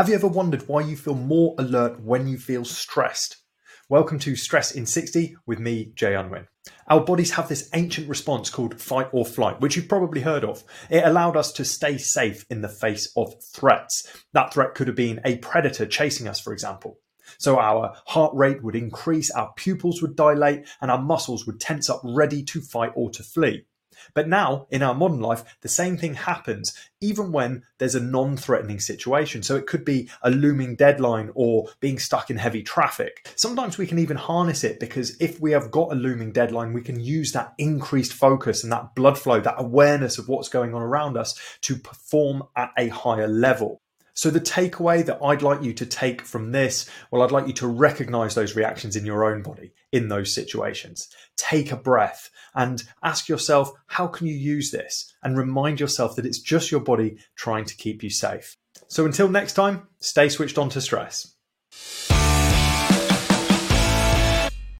Have you ever wondered why you feel more alert when you feel stressed? Welcome to Stress in 60 with me, Jay Unwin. Our bodies have this ancient response called fight or flight, which you've probably heard of. It allowed us to stay safe in the face of threats. That threat could have been a predator chasing us, for example. So our heart rate would increase, our pupils would dilate, and our muscles would tense up ready to fight or to flee. But now, in our modern life, the same thing happens even when there's a non threatening situation. So it could be a looming deadline or being stuck in heavy traffic. Sometimes we can even harness it because if we have got a looming deadline, we can use that increased focus and that blood flow, that awareness of what's going on around us to perform at a higher level. So, the takeaway that I'd like you to take from this, well, I'd like you to recognize those reactions in your own body in those situations. Take a breath and ask yourself, how can you use this? And remind yourself that it's just your body trying to keep you safe. So, until next time, stay switched on to stress.